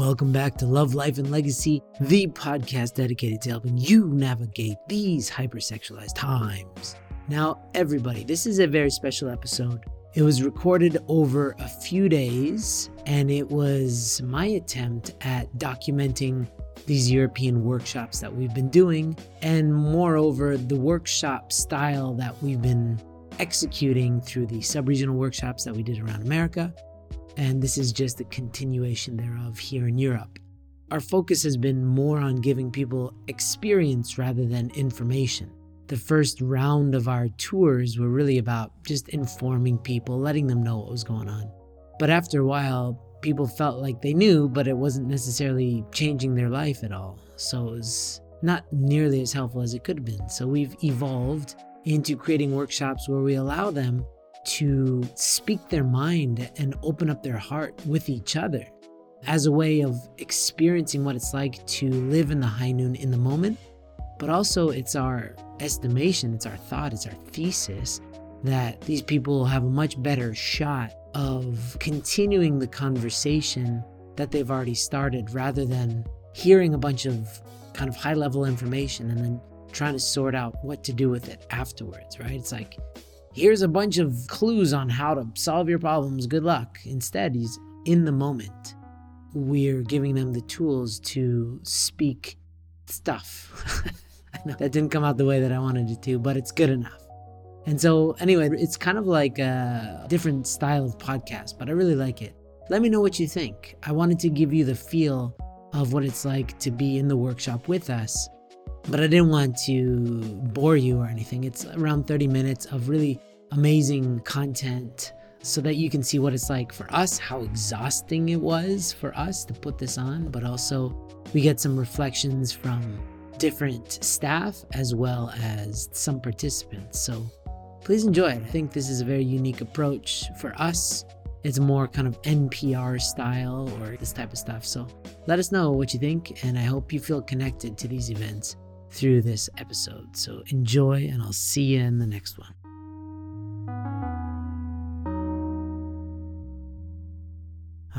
Welcome back to Love, Life, and Legacy, the podcast dedicated to helping you navigate these hypersexualized times. Now, everybody, this is a very special episode. It was recorded over a few days, and it was my attempt at documenting these European workshops that we've been doing, and moreover, the workshop style that we've been executing through the sub regional workshops that we did around America and this is just a continuation thereof here in Europe. Our focus has been more on giving people experience rather than information. The first round of our tours were really about just informing people, letting them know what was going on. But after a while, people felt like they knew, but it wasn't necessarily changing their life at all. So it was not nearly as helpful as it could have been. So we've evolved into creating workshops where we allow them to speak their mind and open up their heart with each other as a way of experiencing what it's like to live in the high noon in the moment. But also, it's our estimation, it's our thought, it's our thesis that these people have a much better shot of continuing the conversation that they've already started rather than hearing a bunch of kind of high level information and then trying to sort out what to do with it afterwards, right? It's like here's a bunch of clues on how to solve your problems. Good luck. Instead, he's in the moment. We're giving them the tools to speak stuff. That didn't come out the way that I wanted it to, but it's good enough. And so, anyway, it's kind of like a different style of podcast, but I really like it. Let me know what you think. I wanted to give you the feel of what it's like to be in the workshop with us but I didn't want to bore you or anything. It's around 30 minutes of really amazing content so that you can see what it's like for us, how exhausting it was for us to put this on, but also we get some reflections from different staff as well as some participants. So please enjoy it. I think this is a very unique approach for us. It's more kind of NPR style or this type of stuff. So let us know what you think, and I hope you feel connected to these events through this episode. So enjoy, and I'll see you in the next one.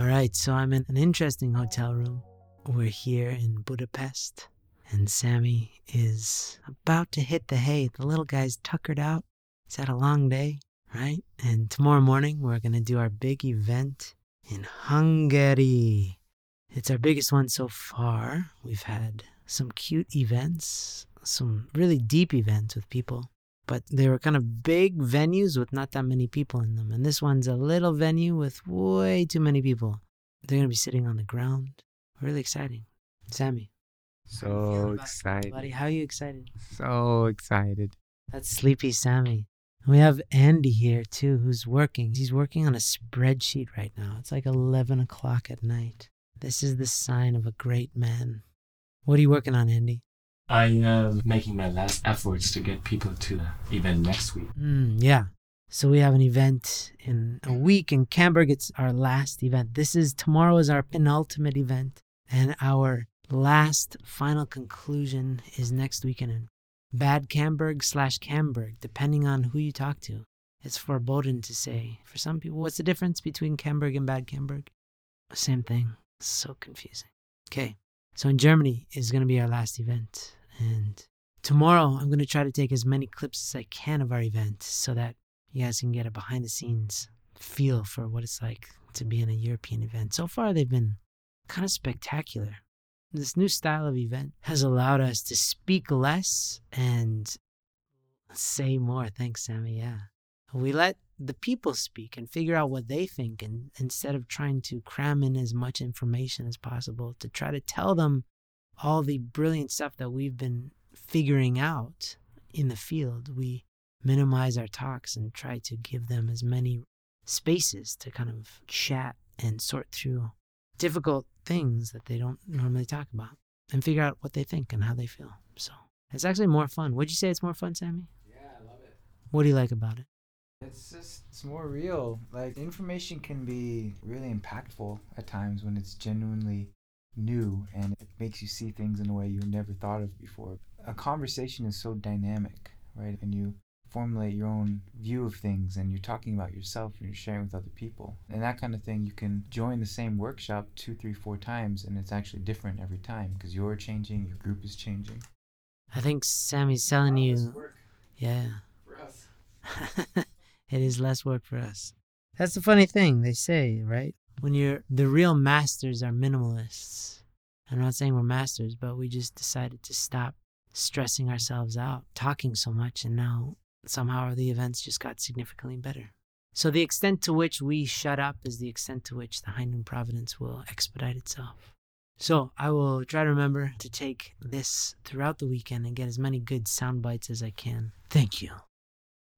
All right, so I'm in an interesting hotel room. We're here in Budapest, and Sammy is about to hit the hay. The little guy's tuckered out. He's had a long day, right? And tomorrow morning, we're going to do our big event in Hungary. It's our biggest one so far. We've had some cute events, some really deep events with people. But they were kind of big venues with not that many people in them. And this one's a little venue with way too many people. They're going to be sitting on the ground. Really exciting. Sammy. So excited. Buddy, how are you excited? So excited. That's Sleepy Sammy. We have Andy here too, who's working. He's working on a spreadsheet right now. It's like 11 o'clock at night. This is the sign of a great man. What are you working on, Andy? I am making my last efforts to get people to the event next week. Mm, yeah. So we have an event in a week in Camberg. It's our last event. This is tomorrow is our penultimate event, and our last final conclusion is next weekend in Bad Camberg slash Camberg, depending on who you talk to. It's foreboding to say. For some people, what's the difference between Camberg and Bad Camberg? Same thing. So confusing. Okay. So in Germany is going to be our last event. And tomorrow I'm going to try to take as many clips as I can of our event so that you guys can get a behind the scenes feel for what it's like to be in a European event. So far, they've been kind of spectacular. This new style of event has allowed us to speak less and say more. Thanks, Sammy. Yeah. We let the people speak and figure out what they think and instead of trying to cram in as much information as possible to try to tell them all the brilliant stuff that we've been figuring out in the field we minimize our talks and try to give them as many spaces to kind of chat and sort through difficult things that they don't normally talk about and figure out what they think and how they feel. So it's actually more fun. Would you say it's more fun sammy? Yeah i love it. What do you like about it? It's just it's more real. Like information can be really impactful at times when it's genuinely new and it makes you see things in a way you never thought of before. A conversation is so dynamic, right? And you formulate your own view of things and you're talking about yourself and you're sharing with other people and that kind of thing you can join the same workshop two three four times and it's actually different every time because you're changing your group is changing I think Sammy's telling you, yeah, it is less work for us. That's the funny thing they say, right? When you're the real masters are minimalists. I'm not saying we're masters, but we just decided to stop stressing ourselves out, talking so much, and now somehow the events just got significantly better. So the extent to which we shut up is the extent to which the High Providence will expedite itself. So I will try to remember to take this throughout the weekend and get as many good sound bites as I can. Thank you.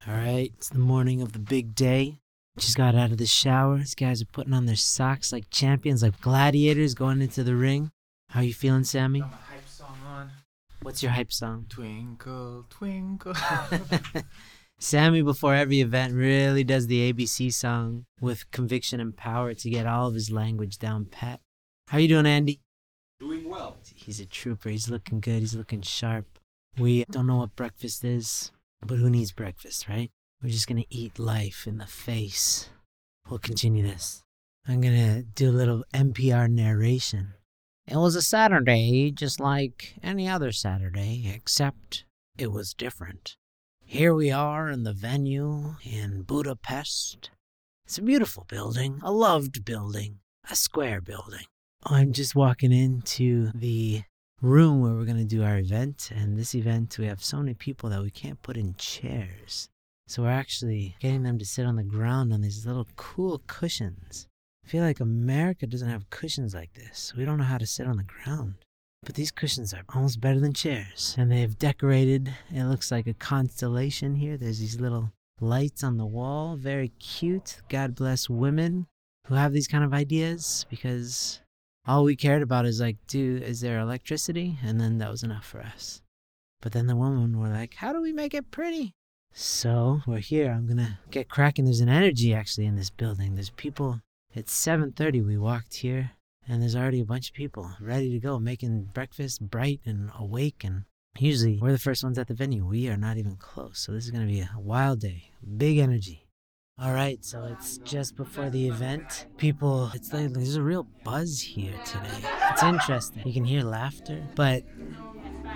All right, it's the morning of the big day. Just got out of the shower. These guys are putting on their socks like champions, like gladiators going into the ring. How you feeling, Sammy? Got my hype song on. What's your hype song? Twinkle, twinkle. Sammy, before every event, really does the ABC song with conviction and power to get all of his language down pat. How you doing, Andy? Doing well. He's a trooper. He's looking good. He's looking sharp. We don't know what breakfast is, but who needs breakfast, right? We're just gonna eat life in the face. We'll continue this. I'm gonna do a little NPR narration. It was a Saturday just like any other Saturday, except it was different. Here we are in the venue in Budapest. It's a beautiful building, a loved building, a square building. I'm just walking into the room where we're going to do our event. And this event, we have so many people that we can't put in chairs. So we're actually getting them to sit on the ground on these little cool cushions. I feel like America doesn't have cushions like this. We don't know how to sit on the ground. But these cushions are almost better than chairs. And they've decorated, it looks like a constellation here. There's these little lights on the wall. Very cute. God bless women who have these kind of ideas because all we cared about is like, do is there electricity? And then that was enough for us. But then the women were like, how do we make it pretty? So we're here. I'm gonna get cracking. There's an energy actually in this building. There's people. It's 7:30. We walked here, and there's already a bunch of people ready to go, making breakfast bright and awake. And usually we're the first ones at the venue. We are not even close. So this is gonna be a wild day. Big energy. All right, so it's just before the event. People, it's like there's a real buzz here today. It's interesting. You can hear laughter, but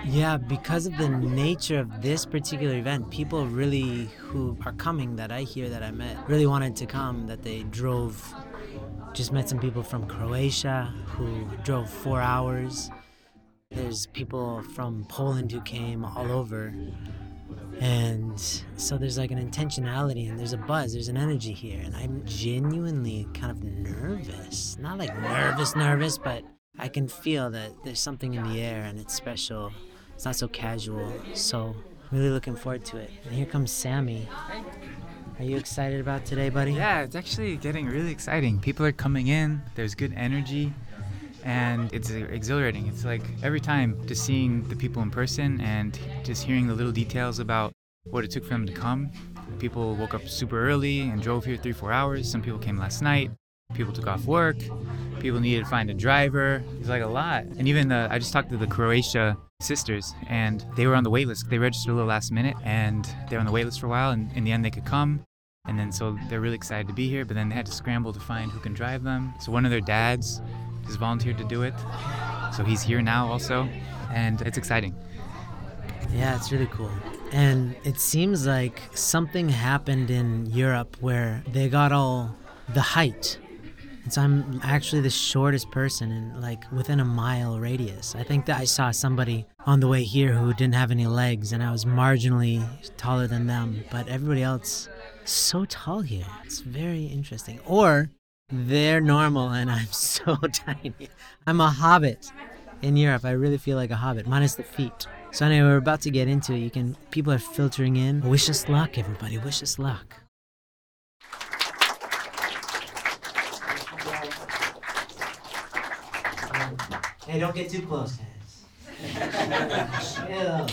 yeah, because of the nature of this particular event, people really who are coming that I hear that I met really wanted to come. That they drove, just met some people from Croatia who drove four hours. There's people from Poland who came all over. And so there's like an intentionality and there's a buzz, there's an energy here. And I'm genuinely kind of nervous. Not like nervous, nervous, but I can feel that there's something in the air and it's special. It's not so casual. So really looking forward to it. And here comes Sammy. Are you excited about today, buddy? Yeah, it's actually getting really exciting. People are coming in, there's good energy, and it's exhilarating. It's like every time just seeing the people in person and just hearing the little details about what it took for them to come. People woke up super early and drove here three, four hours. Some people came last night. People took off work. People needed to find a driver. It's like a lot. And even the, I just talked to the Croatia sisters, and they were on the waitlist. They registered a little last minute, and they were on the waitlist for a while. And in the end, they could come. And then so they're really excited to be here. But then they had to scramble to find who can drive them. So one of their dads just volunteered to do it. So he's here now also, and it's exciting. Yeah, it's really cool. And it seems like something happened in Europe where they got all the height. And so I'm actually the shortest person in like within a mile radius. I think that I saw somebody on the way here who didn't have any legs and I was marginally taller than them, but everybody else so tall here. It's very interesting. Or they're normal and I'm so tiny. I'm a hobbit in Europe. I really feel like a hobbit, minus the feet. So anyway, we're about to get into it. You can people are filtering in. Wish us luck, everybody. Wish us luck. Hey, don't get too close, guys. Chill.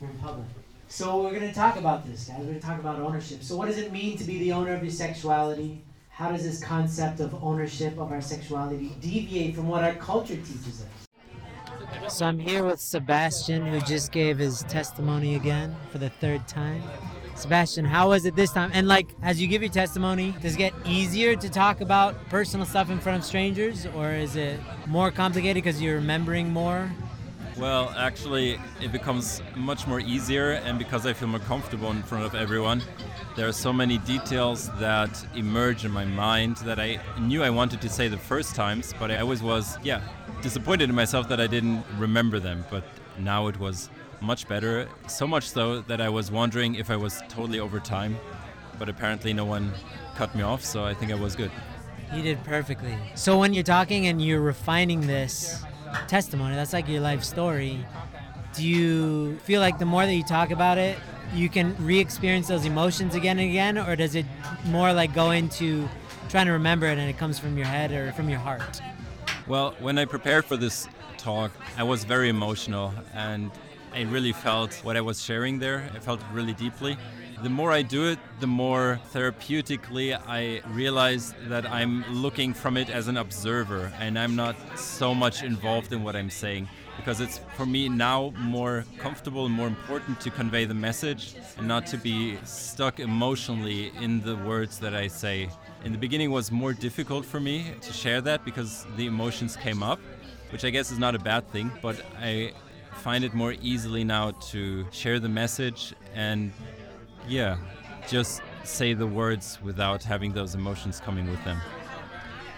We're in public. So we're gonna talk about this, guys. We're gonna talk about ownership. So what does it mean to be the owner of your sexuality? How does this concept of ownership of our sexuality deviate from what our culture teaches us? So I'm here with Sebastian, who just gave his testimony again for the third time. Sebastian, how was it this time? And like, as you give your testimony, does it get easier to talk about personal stuff in front of strangers, or is it more complicated because you're remembering more? Well, actually, it becomes much more easier, and because I feel more comfortable in front of everyone, there are so many details that emerge in my mind that I knew I wanted to say the first times, but I always was, yeah, disappointed in myself that I didn't remember them. But now it was much better. So much so that I was wondering if I was totally over time, but apparently no one cut me off, so I think I was good. You did perfectly. So when you're talking and you're refining this testimony, that's like your life story. Do you feel like the more that you talk about it, you can re-experience those emotions again and again, or does it more like go into trying to remember it and it comes from your head or from your heart? Well, when I prepared for this talk, I was very emotional and I really felt what I was sharing there. I felt really deeply. The more I do it, the more therapeutically I realize that I'm looking from it as an observer and I'm not so much involved in what I'm saying because it's for me now more comfortable and more important to convey the message and not to be stuck emotionally in the words that I say. In the beginning was more difficult for me to share that because the emotions came up, which I guess is not a bad thing, but I find it more easily now to share the message and yeah, just say the words without having those emotions coming with them.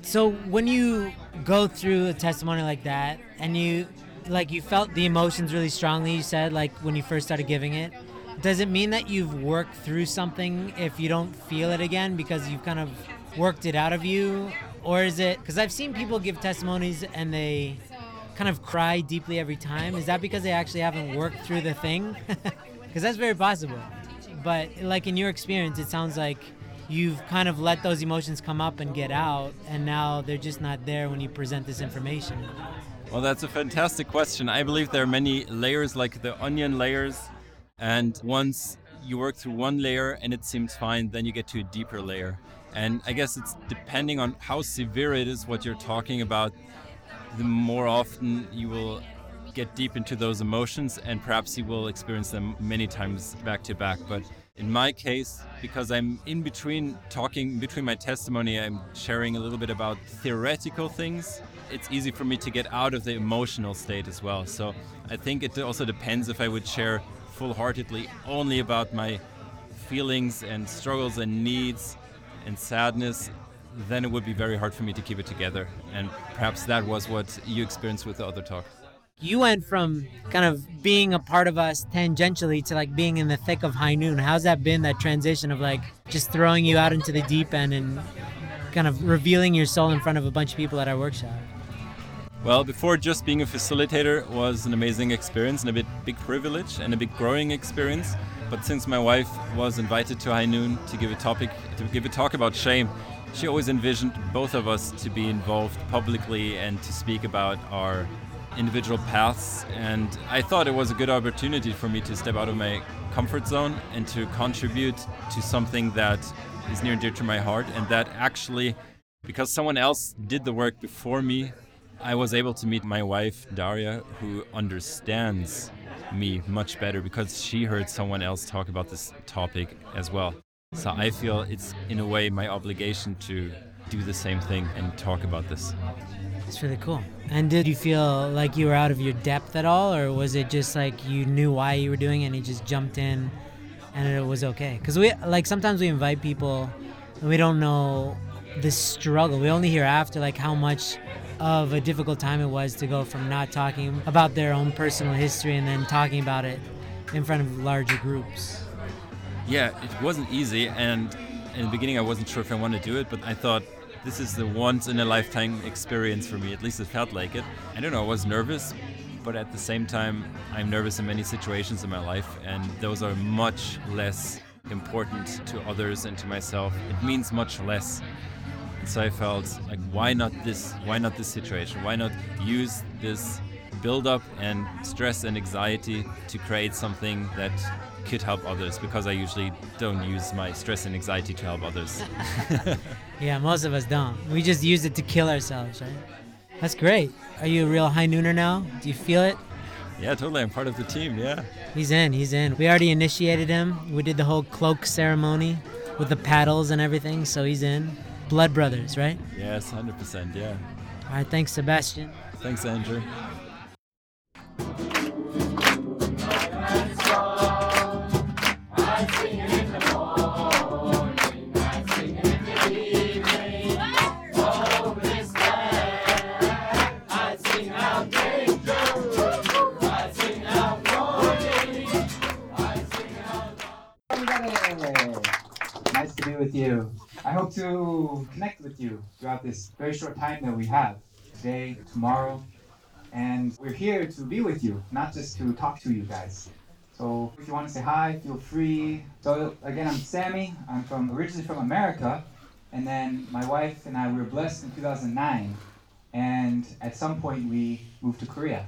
So when you go through a testimony like that and you like you felt the emotions really strongly you said like when you first started giving it does it mean that you've worked through something if you don't feel it again because you've kind of worked it out of you or is it because i've seen people give testimonies and they kind of cry deeply every time is that because they actually haven't worked through the thing because that's very possible but like in your experience it sounds like you've kind of let those emotions come up and get out and now they're just not there when you present this information well, that's a fantastic question. I believe there are many layers, like the onion layers. And once you work through one layer and it seems fine, then you get to a deeper layer. And I guess it's depending on how severe it is what you're talking about, the more often you will get deep into those emotions and perhaps you will experience them many times back to back. But in my case, because I'm in between talking, between my testimony, I'm sharing a little bit about theoretical things it's easy for me to get out of the emotional state as well. So I think it also depends if I would share full heartedly only about my feelings and struggles and needs and sadness, then it would be very hard for me to keep it together. And perhaps that was what you experienced with the other talk. You went from kind of being a part of us tangentially to like being in the thick of high noon. How's that been, that transition of like just throwing you out into the deep end and kind of revealing your soul in front of a bunch of people at our workshop? Well, before just being a facilitator was an amazing experience and a bit big privilege and a big growing experience. But since my wife was invited to High Noon to give a topic, to give a talk about shame, she always envisioned both of us to be involved publicly and to speak about our individual paths. And I thought it was a good opportunity for me to step out of my comfort zone and to contribute to something that is near and dear to my heart. And that actually, because someone else did the work before me, I was able to meet my wife, Daria, who understands me much better because she heard someone else talk about this topic as well. So I feel it's, in a way, my obligation to do the same thing and talk about this. It's really cool. And did you feel like you were out of your depth at all, or was it just like you knew why you were doing it and you just jumped in and it was okay? Because we, like, sometimes we invite people and we don't know the struggle. We only hear after, like, how much of a difficult time it was to go from not talking about their own personal history and then talking about it in front of larger groups. Yeah, it wasn't easy, and in the beginning I wasn't sure if I wanted to do it, but I thought this is the once in a lifetime experience for me. At least it felt like it. I don't know, I was nervous, but at the same time, I'm nervous in many situations in my life, and those are much less important to others and to myself. It means much less so I felt like, why not this? Why not this situation? Why not use this build-up and stress and anxiety to create something that could help others? Because I usually don't use my stress and anxiety to help others. yeah, most of us don't. We just use it to kill ourselves, right? That's great. Are you a real high nooner now? Do you feel it? Yeah, totally. I'm part of the team. Yeah. He's in. He's in. We already initiated him. We did the whole cloak ceremony with the paddles and everything, so he's in. Blood brothers, right? Yes, 100%. Yeah. All right, thanks, Sebastian. Thanks, Andrew. You. I hope to connect with you throughout this very short time that we have today, tomorrow, and we're here to be with you, not just to talk to you guys. So if you want to say hi, feel free. So again, I'm Sammy. I'm from originally from America, and then my wife and I we were blessed in 2009, and at some point we moved to Korea.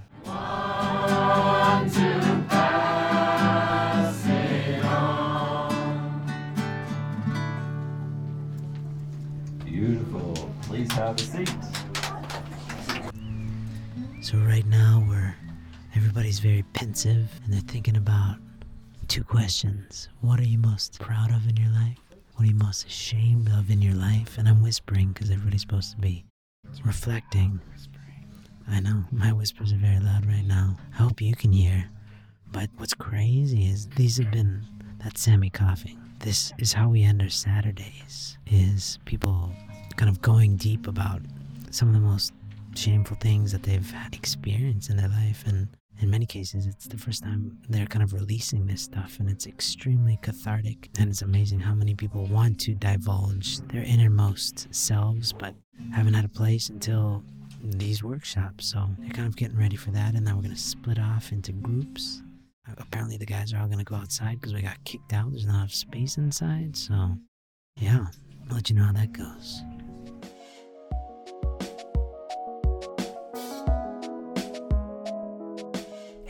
Beautiful. Please have a seat. So right now we're everybody's very pensive and they're thinking about two questions. What are you most proud of in your life? What are you most ashamed of in your life? And I'm whispering because everybody's supposed to be reflecting. I know my whispers are very loud right now. I hope you can hear. But what's crazy is these have been that Sammy coughing. This is how we end our Saturdays. Is people kind of going deep about some of the most shameful things that they've experienced in their life. And in many cases it's the first time they're kind of releasing this stuff and it's extremely cathartic. And it's amazing how many people want to divulge their innermost selves but haven't had a place until these workshops. So they're kind of getting ready for that and then we're going to split off into groups apparently the guys are all going to go outside because we got kicked out there's not enough space inside so yeah i'll let you know how that goes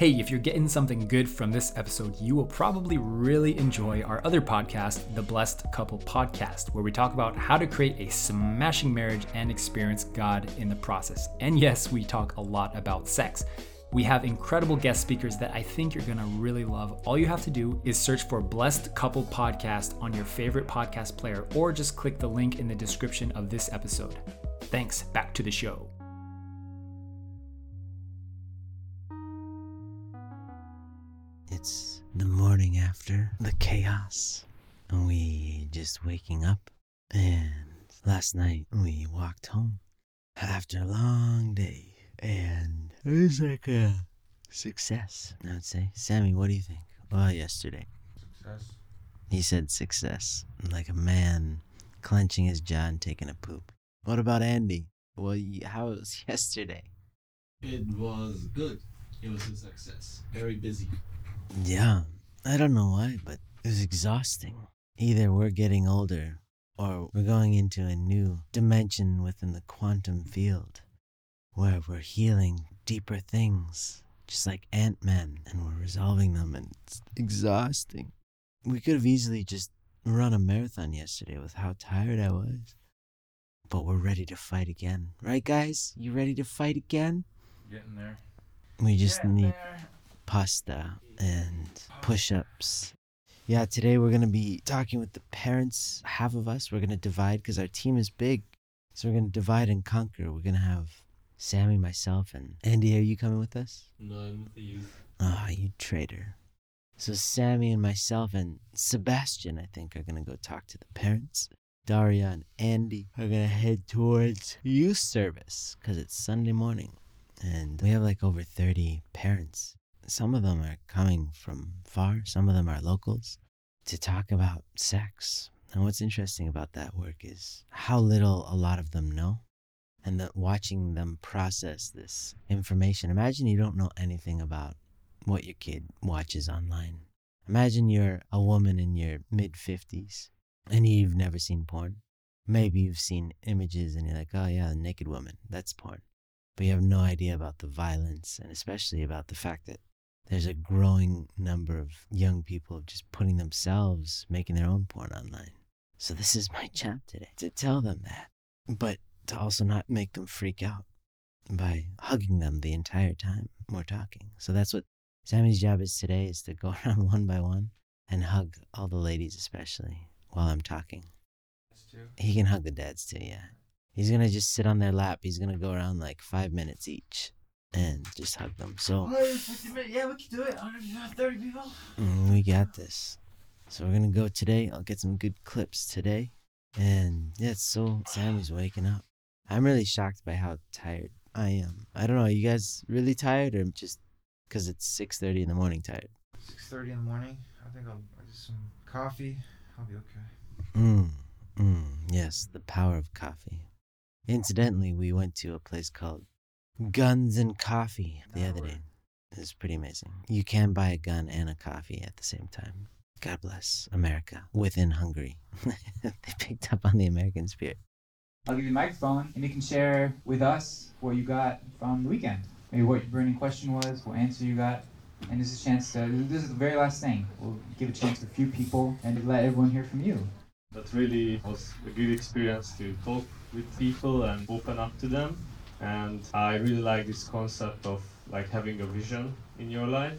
Hey, if you're getting something good from this episode, you will probably really enjoy our other podcast, the Blessed Couple Podcast, where we talk about how to create a smashing marriage and experience God in the process. And yes, we talk a lot about sex. We have incredible guest speakers that I think you're gonna really love. All you have to do is search for Blessed Couple Podcast on your favorite podcast player or just click the link in the description of this episode. Thanks, back to the show. It's the morning after the chaos. And we just waking up. And last night we walked home after a long day. And it was like a success, I would say. Sammy, what do you think? Well, yesterday. Success. He said success. Like a man clenching his jaw and taking a poop. What about Andy? Well, how was yesterday? It was good. It was a success. Very busy. Yeah, I don't know why, but it was exhausting. Either we're getting older or we're going into a new dimension within the quantum field where we're healing deeper things, just like Ant Man, and we're resolving them, and it's exhausting. We could have easily just run a marathon yesterday with how tired I was. But we're ready to fight again. Right, guys? You ready to fight again? Getting there. We just need pasta and push ups. Yeah, today we're going to be talking with the parents. Half of us, we're going to divide because our team is big. So we're going to divide and conquer. We're going to have Sammy, myself, and Andy. Are you coming with us? No, I'm with the youth. Ah, you traitor. So Sammy and myself and Sebastian, I think, are going to go talk to the parents. Daria and Andy are going to head towards youth service because it's Sunday morning. And we have like over 30 parents. Some of them are coming from far, some of them are locals to talk about sex. And what's interesting about that work is how little a lot of them know and that watching them process this information. Imagine you don't know anything about what your kid watches online. Imagine you're a woman in your mid 50s and you've never seen porn. Maybe you've seen images and you're like, oh yeah, naked woman, that's porn. But you have no idea about the violence and especially about the fact that there's a growing number of young people just putting themselves, making their own porn online. So this is my job today to tell them that, but to also not make them freak out by hugging them the entire time we're talking. So that's what Sammy's job is today is to go around one by one and hug all the ladies, especially while I'm talking. He can hug the dads too, yeah. He's gonna just sit on their lap. He's gonna go around like five minutes each and just hug them. So Yeah, we can do it. 130 people. mm, we got this. So we're gonna go today. I'll get some good clips today. And yeah, so Sammy's waking up. I'm really shocked by how tired I am. I don't know. Are you guys really tired or just because it's 6:30 in the morning tired? 6.30 in the morning. I think I'll, I'll get some coffee. I'll be okay. Mm, mm, yes, the power of coffee. Incidentally, we went to a place called Guns and Coffee the other day. It was pretty amazing. You can buy a gun and a coffee at the same time. God bless America within Hungary. they picked up on the American spirit. I'll give you the microphone, and you can share with us what you got from the weekend. Maybe what your burning question was, what answer you got. And this is a chance to, this is the very last thing. We'll give a chance to a few people and let everyone hear from you. That really was a good experience to talk with people and open up to them. And I really like this concept of like having a vision in your life.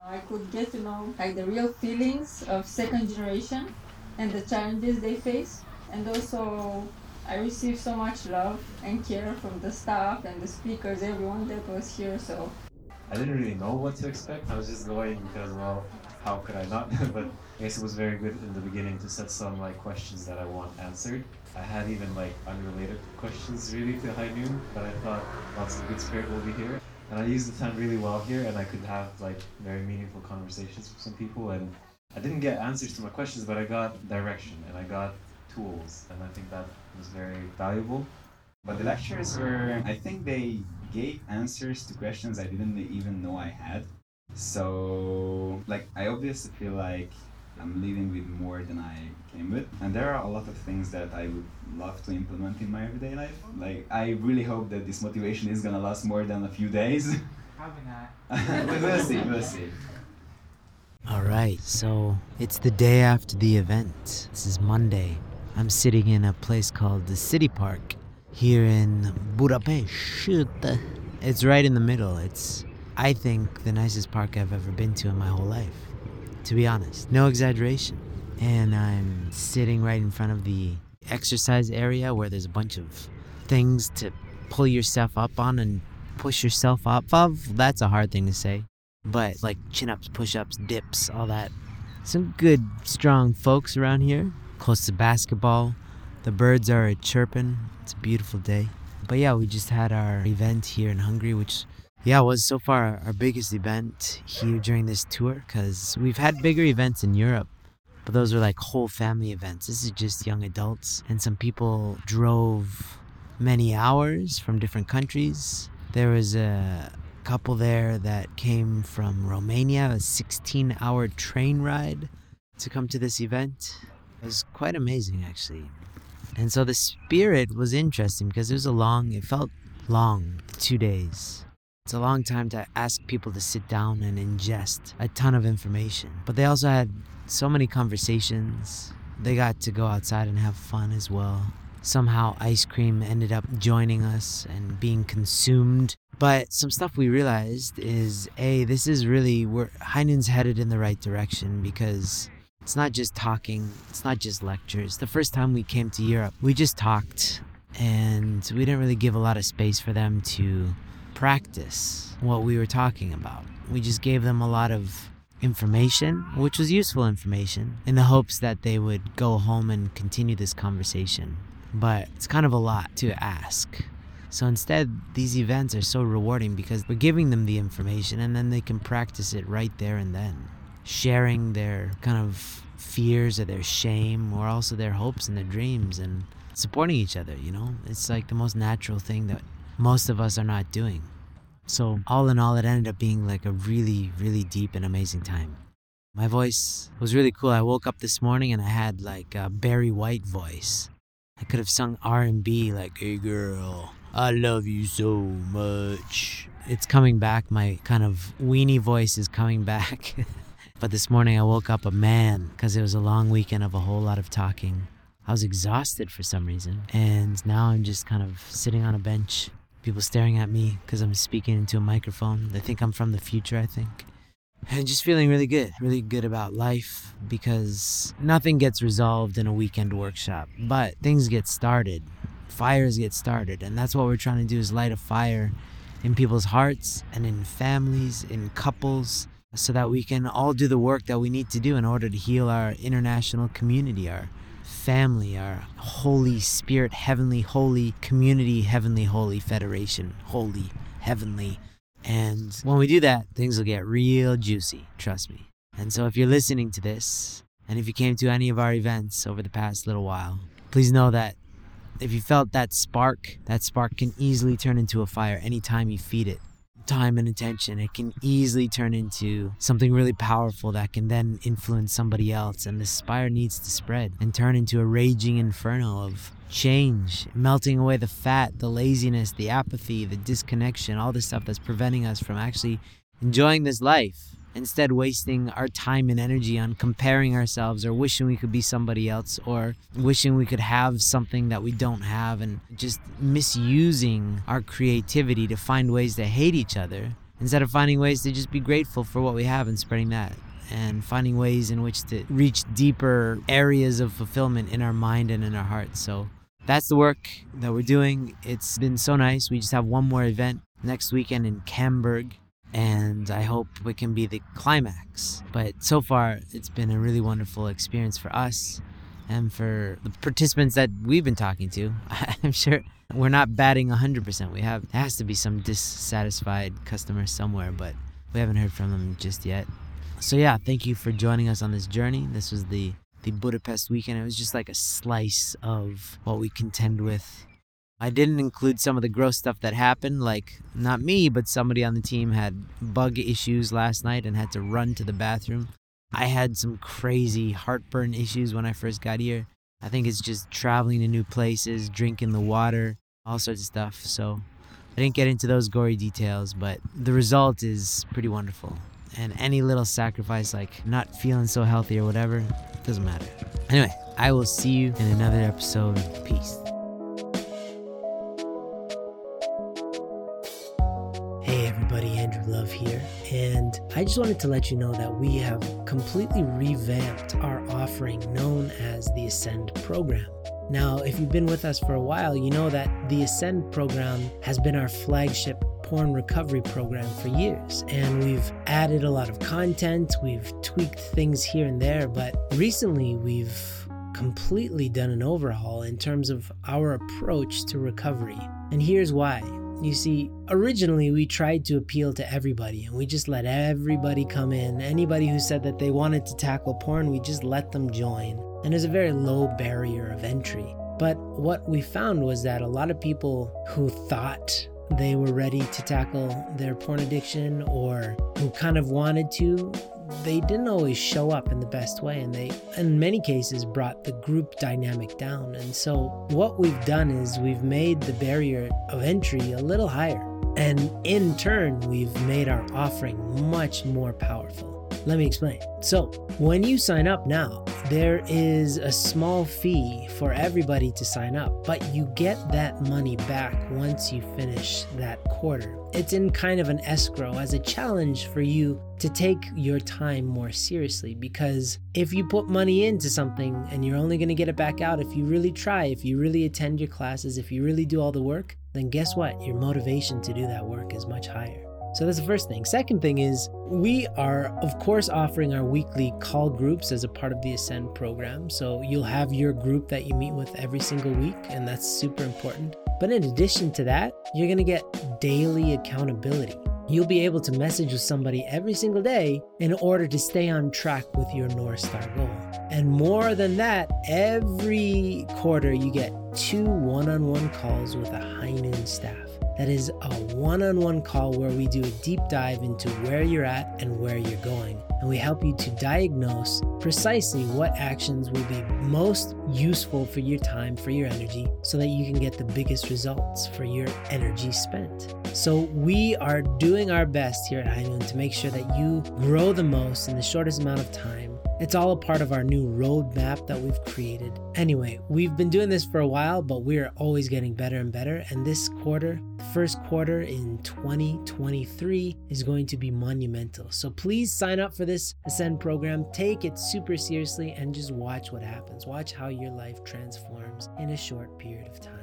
I could get to know like the real feelings of second generation and the challenges they face and also I received so much love and care from the staff and the speakers, everyone that was here so I didn't really know what to expect. I was just going because, well, how could I not? but I guess it was very good in the beginning to set some like questions that I want answered. I had even like unrelated questions really to High Noon, but I thought lots of good spirit will be here. And I used the time really well here, and I could have like very meaningful conversations with some people. And I didn't get answers to my questions, but I got direction and I got tools, and I think that was very valuable. But the lectures were, I think they gave answers to questions I didn't even know I had. So, like, I obviously feel like I'm leaving with more than I came with. And there are a lot of things that I would love to implement in my everyday life. Like, I really hope that this motivation is gonna last more than a few days. Probably not. but we'll see, we'll see. All right, so it's the day after the event. This is Monday. I'm sitting in a place called the City Park here in Budapest. It's right in the middle. It's, I think, the nicest park I've ever been to in my whole life, to be honest. No exaggeration. And I'm sitting right in front of the exercise area where there's a bunch of things to pull yourself up on and push yourself up of. That's a hard thing to say. But like chin ups, push ups, dips, all that. Some good, strong folks around here, close to basketball. The birds are chirping. It's a beautiful day. But yeah, we just had our event here in Hungary, which, yeah, was so far our biggest event here during this tour because we've had bigger events in Europe, but those were like whole family events. This is just young adults, and some people drove many hours from different countries. There was a couple there that came from Romania, a 16 hour train ride to come to this event. It was quite amazing, actually. And so the spirit was interesting because it was a long, it felt long, two days. It's a long time to ask people to sit down and ingest a ton of information. But they also had so many conversations. They got to go outside and have fun as well. Somehow, ice cream ended up joining us and being consumed. But some stuff we realized is A, this is really where High Noon's headed in the right direction because it's not just talking, it's not just lectures. The first time we came to Europe, we just talked and we didn't really give a lot of space for them to practice what we were talking about. We just gave them a lot of information, which was useful information, in the hopes that they would go home and continue this conversation. But it's kind of a lot to ask. So instead, these events are so rewarding because we're giving them the information and then they can practice it right there and then sharing their kind of fears or their shame or also their hopes and their dreams and supporting each other, you know? It's like the most natural thing that most of us are not doing. So, all in all, it ended up being like a really, really deep and amazing time. My voice was really cool. I woke up this morning and I had like a Barry White voice. I could have sung R&B like, "Hey girl, I love you so much." It's coming back. My kind of weenie voice is coming back. But this morning I woke up a man because it was a long weekend of a whole lot of talking. I was exhausted for some reason. And now I'm just kind of sitting on a bench, people staring at me because I'm speaking into a microphone. They think I'm from the future, I think. and just feeling really good, really good about life because nothing gets resolved in a weekend workshop, but things get started. Fires get started, and that's what we're trying to do is light a fire in people's hearts and in families, in couples, so that we can all do the work that we need to do in order to heal our international community, our family, our Holy Spirit, Heavenly Holy Community, Heavenly Holy Federation, Holy, Heavenly. And when we do that, things will get real juicy, trust me. And so if you're listening to this, and if you came to any of our events over the past little while, please know that if you felt that spark, that spark can easily turn into a fire anytime you feed it time and attention. It can easily turn into something really powerful that can then influence somebody else. And this fire needs to spread and turn into a raging inferno of change, melting away the fat, the laziness, the apathy, the disconnection, all the stuff that's preventing us from actually enjoying this life instead wasting our time and energy on comparing ourselves or wishing we could be somebody else or wishing we could have something that we don't have and just misusing our creativity to find ways to hate each other instead of finding ways to just be grateful for what we have and spreading that and finding ways in which to reach deeper areas of fulfillment in our mind and in our heart so that's the work that we're doing. It's been so nice. We just have one more event next weekend in Camberg and I hope it can be the climax. But so far, it's been a really wonderful experience for us and for the participants that we've been talking to. I'm sure we're not batting 100%. We have there has to be some dissatisfied customers somewhere, but we haven't heard from them just yet. So yeah, thank you for joining us on this journey. This was the the Budapest weekend. It was just like a slice of what we contend with I didn't include some of the gross stuff that happened, like not me, but somebody on the team had bug issues last night and had to run to the bathroom. I had some crazy heartburn issues when I first got here. I think it's just traveling to new places, drinking the water, all sorts of stuff. So I didn't get into those gory details, but the result is pretty wonderful. And any little sacrifice, like not feeling so healthy or whatever, doesn't matter. Anyway, I will see you in another episode. Peace. Love here, and I just wanted to let you know that we have completely revamped our offering known as the Ascend program. Now, if you've been with us for a while, you know that the Ascend program has been our flagship porn recovery program for years, and we've added a lot of content, we've tweaked things here and there, but recently we've completely done an overhaul in terms of our approach to recovery. And here's why. You see, originally we tried to appeal to everybody and we just let everybody come in. Anybody who said that they wanted to tackle porn, we just let them join. And there's a very low barrier of entry. But what we found was that a lot of people who thought they were ready to tackle their porn addiction or who kind of wanted to they didn't always show up in the best way and they in many cases brought the group dynamic down. And so what we've done is we've made the barrier of entry a little higher. And in turn we've made our offering much more powerful let me explain. So, when you sign up now, there is a small fee for everybody to sign up, but you get that money back once you finish that quarter. It's in kind of an escrow as a challenge for you to take your time more seriously because if you put money into something and you're only going to get it back out if you really try, if you really attend your classes, if you really do all the work, then guess what? Your motivation to do that work is much higher. So that's the first thing. Second thing is we are, of course, offering our weekly call groups as a part of the Ascend program. So you'll have your group that you meet with every single week, and that's super important. But in addition to that, you're going to get daily accountability. You'll be able to message with somebody every single day in order to stay on track with your North Star goal. And more than that, every quarter you get two one on one calls with a high noon staff. That is a one on one call where we do a deep dive into where you're at and where you're going. And we help you to diagnose precisely what actions will be most useful for your time, for your energy, so that you can get the biggest results for your energy spent. So, we are doing our best here at High to make sure that you grow the most in the shortest amount of time It's all a part of our new roadmap that we've created. Anyway, we've been doing this for a while, but we're always getting better and better. And this quarter, the first quarter in 2023, is going to be monumental. So please sign up for this Ascend program. Take it super seriously and just watch what happens. Watch how your life transforms in a short period of time.